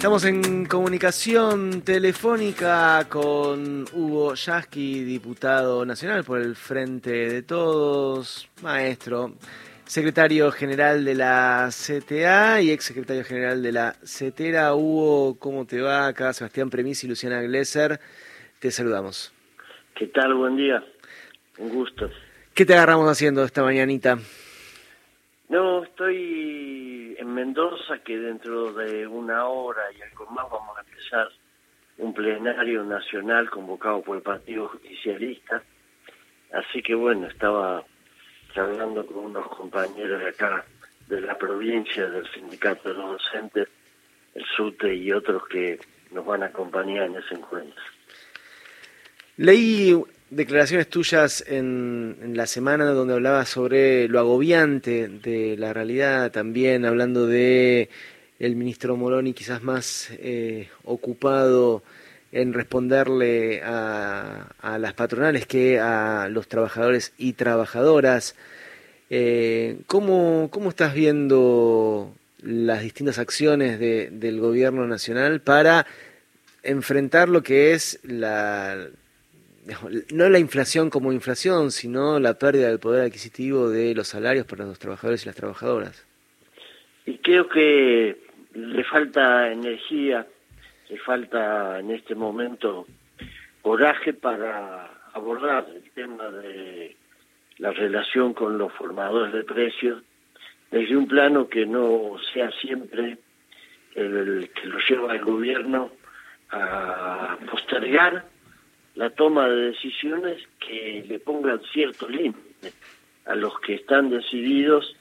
Estamos en comunicación telefónica con Hugo Yasky, diputado nacional por el Frente de Todos, maestro, secretario general de la CTA y ex secretario general de la CETERA. Hugo, ¿cómo te va? Acá Sebastián Premis y Luciana Glesser. Te saludamos. ¿Qué tal? Buen día. Un gusto. ¿Qué te agarramos haciendo esta mañanita? No, estoy en Mendoza, que dentro de una hora y algo más vamos a empezar un plenario nacional convocado por el Partido Justicialista. Así que bueno, estaba hablando con unos compañeros de acá, de la provincia, del sindicato de los docentes, el SUTE y otros que nos van a acompañar en ese encuentro. Leí declaraciones tuyas en, la semana donde hablabas sobre lo agobiante de la realidad, también hablando de el ministro Moroni quizás más eh, ocupado en responderle a, las patronales que a los trabajadores y trabajadoras. Eh, ¿cómo, ¿Cómo estás viendo las distintas acciones del gobierno nacional para enfrentar lo que es la, no la inflación como inflación, sino la pérdida del poder adquisitivo de los salarios para los trabajadores y las trabajadoras. Y creo que le falta energía, le falta en este momento coraje para abordar el tema de la relación con los formadores de precios desde un plano que no sea siempre el que lo lleva el gobierno a postergar la toma de decisiones que le pongan cierto límite a los que están decididos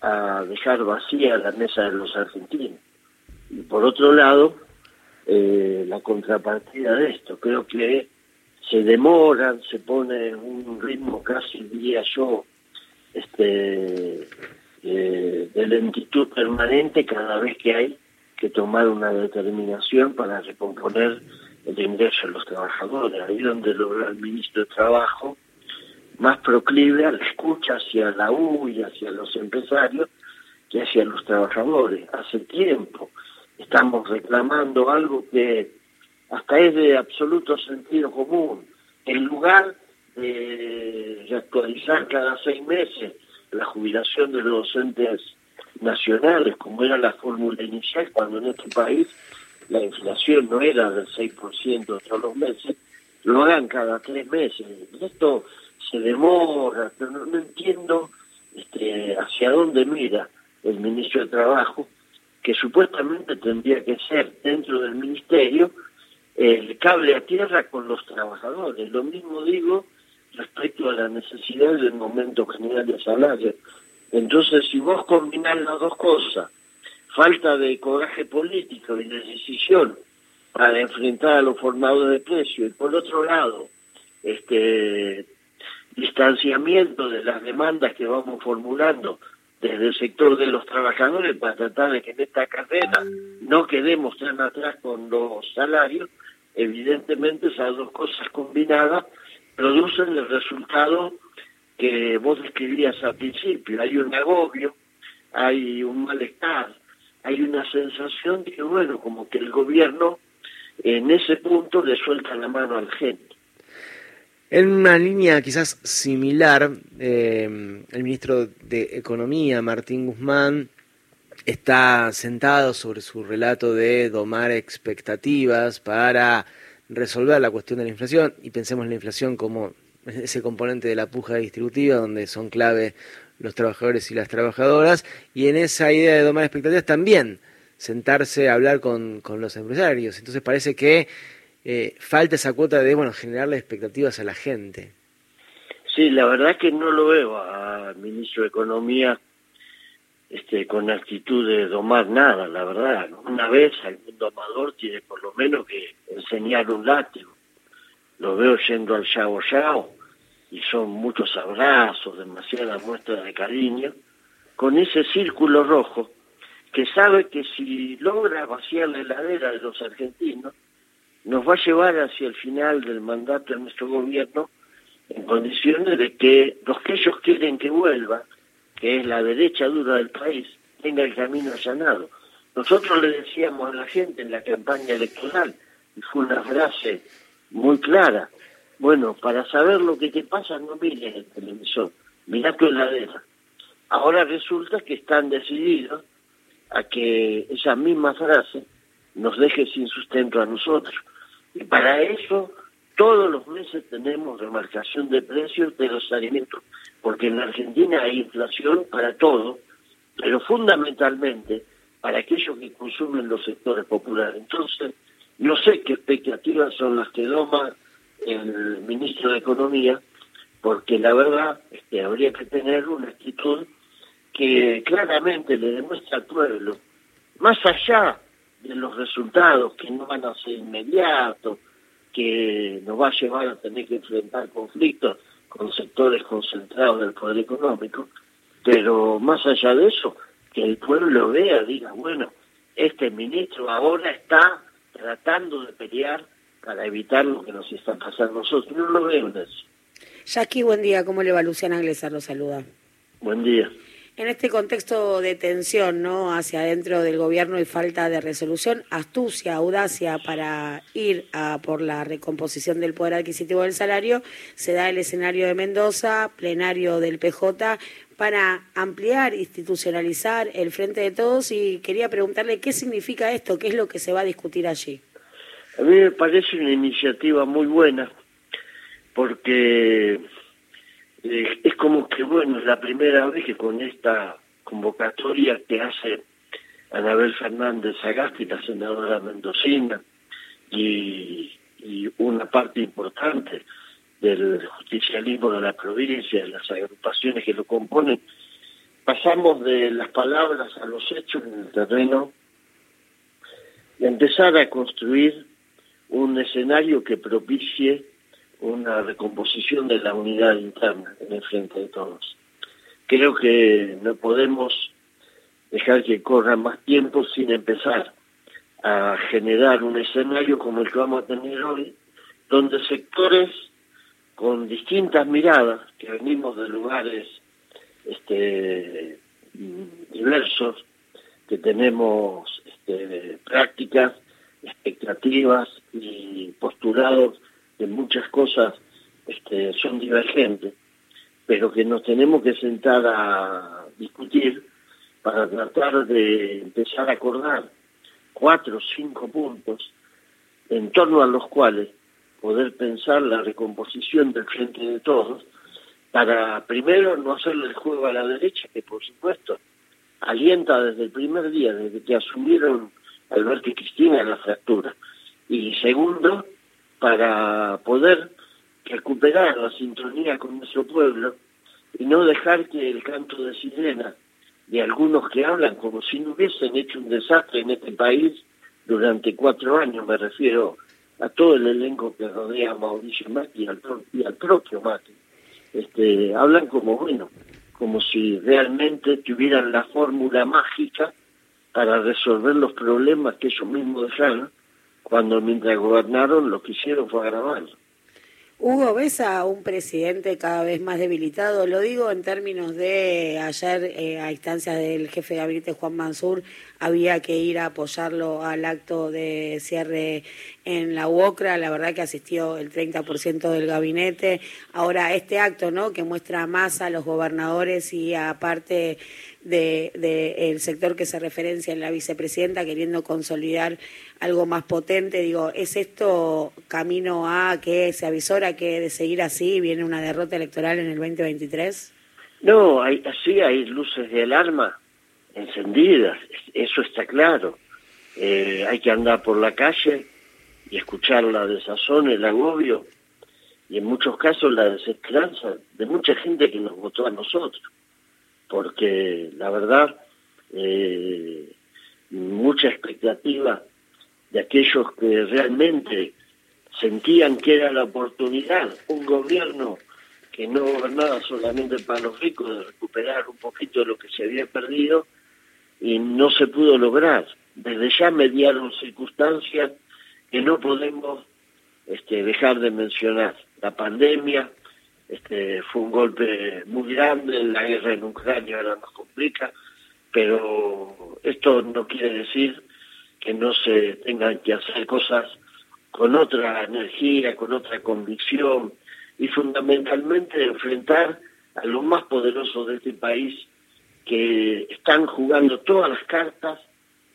a dejar vacía la mesa de los argentinos. Y por otro lado, eh, la contrapartida de esto, creo que se demoran, se pone un ritmo casi, diría yo, este, eh, de lentitud permanente cada vez que hay que tomar una determinación para recomponer el ingreso de los trabajadores, ahí donde logra el ministro de Trabajo más proclive a la escucha hacia la U y hacia los empresarios que hacia los trabajadores. Hace tiempo estamos reclamando algo que hasta es de absoluto sentido común. En lugar de actualizar cada seis meses la jubilación de los docentes nacionales, como era la fórmula inicial, cuando en este país la inflación no era del 6% todos los meses, lo hagan cada tres meses. Esto se demora, pero no, entiendo este, hacia dónde mira el ministro de Trabajo, que supuestamente tendría que ser dentro del ministerio el cable a tierra con los trabajadores. Lo mismo digo respecto a la necesidad del momento general de salario. Entonces, si vos combinás las dos cosas, falta de coraje político y de decisión para enfrentar a los formadores de precios y por otro lado este distanciamiento de las demandas que vamos formulando desde el sector de los trabajadores para tratar de que en esta carrera no quedemos tan atrás con los salarios, evidentemente esas dos cosas combinadas producen el resultado que vos describías al principio. Hay un agobio, hay un malestar, hay una sensación de que, bueno, como que el gobierno en ese punto le suelta la mano al gente. En una línea quizás similar, eh, el ministro de Economía, Martín Guzmán, está sentado sobre su relato de domar expectativas para resolver la cuestión de la inflación y pensemos en la inflación como ese componente de la puja distributiva donde son clave los trabajadores y las trabajadoras, y en esa idea de domar expectativas también sentarse a hablar con, con los empresarios. Entonces parece que eh, falta esa cuota de bueno generarle expectativas a la gente. Sí, la verdad que no lo veo al ministro de Economía este, con actitud de domar nada, la verdad. Una vez algún domador tiene por lo menos que enseñar un látigo. Lo veo yendo al yao yao y son muchos abrazos, demasiadas muestras de cariño, con ese círculo rojo que sabe que si logra vaciar la heladera de los argentinos, nos va a llevar hacia el final del mandato de nuestro gobierno en condiciones de que los que ellos quieren que vuelva, que es la derecha dura del país, tenga el camino allanado. Nosotros le decíamos a la gente en la campaña electoral, y fue una frase muy clara, bueno, para saber lo que te pasa no mires el televisor, mira tu heladera. Ahora resulta que están decididos a que esa misma frase nos deje sin sustento a nosotros. Y para eso todos los meses tenemos remarcación de precios de los alimentos, porque en la Argentina hay inflación para todo, pero fundamentalmente para aquellos que consumen los sectores populares. Entonces, no sé qué expectativas son las que doma el ministro de Economía, porque la verdad este, habría que tener una actitud que claramente le demuestra al pueblo, más allá de los resultados que no van a ser inmediatos, que nos va a llevar a tener que enfrentar conflictos con sectores concentrados del poder económico, pero más allá de eso, que el pueblo vea, diga, bueno, este ministro ahora está tratando de pelear para evitar lo que nos está pasando a nosotros. No lo veo en eso. Jackie, buen día. ¿Cómo le va Luciana Glesar? Lo saluda. Buen día. En este contexto de tensión ¿no? hacia adentro del gobierno y falta de resolución, astucia, audacia para ir a por la recomposición del poder adquisitivo del salario, se da el escenario de Mendoza, plenario del PJ, para ampliar, institucionalizar el Frente de Todos y quería preguntarle qué significa esto, qué es lo que se va a discutir allí. A mí me parece una iniciativa muy buena porque eh, es como que, bueno, es la primera vez que con esta convocatoria que hace Anabel Fernández Sagasti, la senadora mendocina, y, y una parte importante del justicialismo de la provincia, de las agrupaciones que lo componen, pasamos de las palabras a los hechos en el terreno y empezar a construir un escenario que propicie una recomposición de la unidad interna en el frente de todos. Creo que no podemos dejar que corra más tiempo sin empezar a generar un escenario como el que vamos a tener hoy, donde sectores con distintas miradas, que venimos de lugares este, diversos, que tenemos este, prácticas, expectativas y postulados muchas cosas este, son divergentes, pero que nos tenemos que sentar a discutir para tratar de empezar a acordar cuatro o cinco puntos en torno a los cuales poder pensar la recomposición del frente de todos para primero no hacerle el juego a la derecha, que por supuesto alienta desde el primer día, desde que asumieron Alberto y Cristina la fractura. Y segundo, para poder recuperar la sintonía con nuestro pueblo y no dejar que el canto de sirena de algunos que hablan como si no hubiesen hecho un desastre en este país durante cuatro años, me refiero a todo el elenco que rodea a Mauricio Macri y al, y al propio Macri, este, hablan como, bueno, como si realmente tuvieran la fórmula mágica para resolver los problemas que ellos mismos dejaron cuando mientras gobernaron lo que hicieron fue agravar. Hugo, ¿ves a un presidente cada vez más debilitado? Lo digo en términos de ayer, eh, a instancias del jefe de gabinete Juan Mansur, había que ir a apoyarlo al acto de cierre en la UOCRA, la verdad que asistió el 30% del gabinete. Ahora, este acto, ¿no?, que muestra más a los gobernadores y aparte del de, el sector que se referencia en la vicepresidenta, queriendo consolidar algo más potente, digo, ¿es esto camino a que se avisora que de seguir así viene una derrota electoral en el 2023? No, hay, así hay luces de alarma encendidas, eso está claro. Eh, hay que andar por la calle y escuchar la desazón, el agobio y en muchos casos la desesperanza de mucha gente que nos votó a nosotros, porque la verdad, eh, mucha expectativa de aquellos que realmente sentían que era la oportunidad, un gobierno que no gobernaba solamente para los ricos, de recuperar un poquito de lo que se había perdido, y no se pudo lograr. Desde ya mediaron circunstancias que no podemos este, dejar de mencionar. La pandemia este, fue un golpe muy grande, la guerra en Ucrania ahora nos complica, pero esto no quiere decir que no se tengan que hacer cosas con otra energía, con otra convicción y fundamentalmente enfrentar a los más poderosos de este país que están jugando todas las cartas,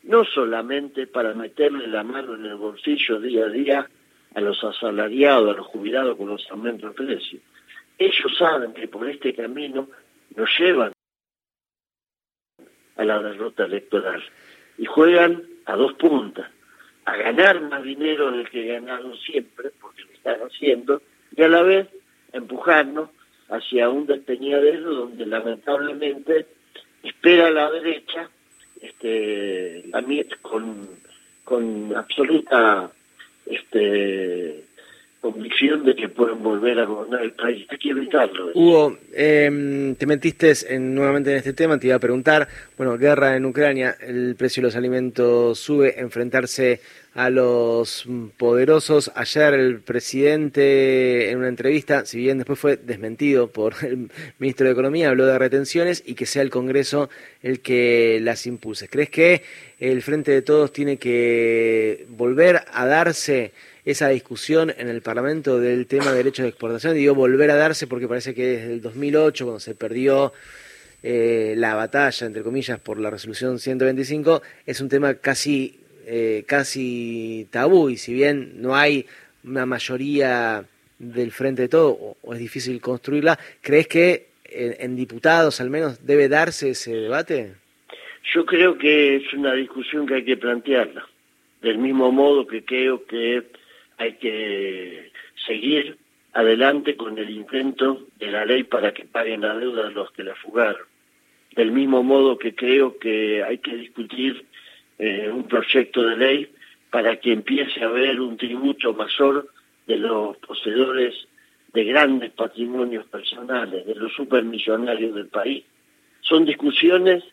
no solamente para meterle la mano en el bolsillo día a día a los asalariados, a los jubilados con los aumentos de precio. Saben que por este camino nos llevan a la derrota electoral. Y juegan a dos puntas, a ganar más dinero del que ganaron siempre, porque lo están haciendo, y a la vez empujarnos hacia un despeñadero donde lamentablemente espera la derecha este, con, con absoluta este, convicción de que pueden volver a gobernar el país. Hay que evitarlo. Hugo, em, te metiste en, nuevamente en este tema, te iba a preguntar, bueno, guerra en Ucrania, el precio de los alimentos sube, enfrentarse a los poderosos. Ayer el presidente en una entrevista, si bien después fue desmentido por el ministro de Economía, habló de retenciones y que sea el Congreso el que las impulse. ¿Crees que el Frente de Todos tiene que volver a darse esa discusión en el Parlamento del tema de derechos de exportación? Digo, volver a darse porque parece que desde el 2008, cuando se perdió eh, la batalla, entre comillas, por la resolución 125, es un tema casi eh, casi tabú y si bien no hay una mayoría del frente de todo o, es difícil construirla, ¿crees que en, diputados al menos debe darse ese debate? Yo creo que es una discusión que hay que plantearla, del mismo modo que creo que hay que seguir adelante con el intento de la ley para que paguen la deuda de los que la fugaron. Del mismo modo que creo que hay que discutir eh, un proyecto de ley para que empiece a haber un tributo mayor de los poseedores de grandes patrimonios personales, de los supermillonarios del país. Son discusiones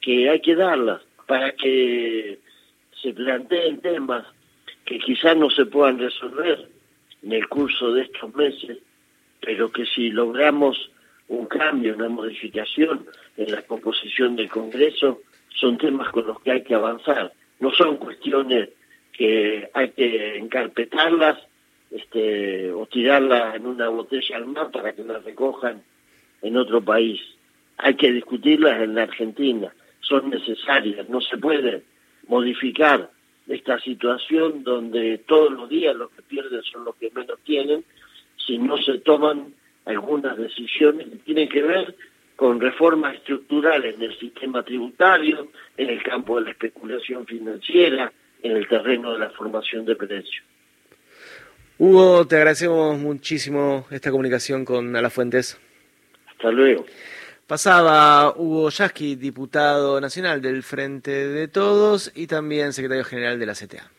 que hay que darlas para que se planteen temas que quizás no se puedan resolver en el curso de estos meses, pero que si logramos un cambio, una modificación en la composición del Congreso, son temas con los que hay que avanzar, no son cuestiones que hay que encarpetarlas este, o tirarlas en una botella al mar para que las recojan en otro país. Hay que discutirlas en la Argentina, son necesarias, no se puede modificar esta situación donde todos los días los que pierden son los que menos tienen, si no se toman algunas decisiones que tienen que ver con reformas estructurales en el sistema tributario, en el campo de la especulación financiera, en el terreno de la formación de precios. Hugo, te agradecemos muchísimo esta comunicación con Alafuentes. Hasta luego. Pasaba Hugo Yasky, diputado nacional del Frente de Todos y también secretario general de la CTA.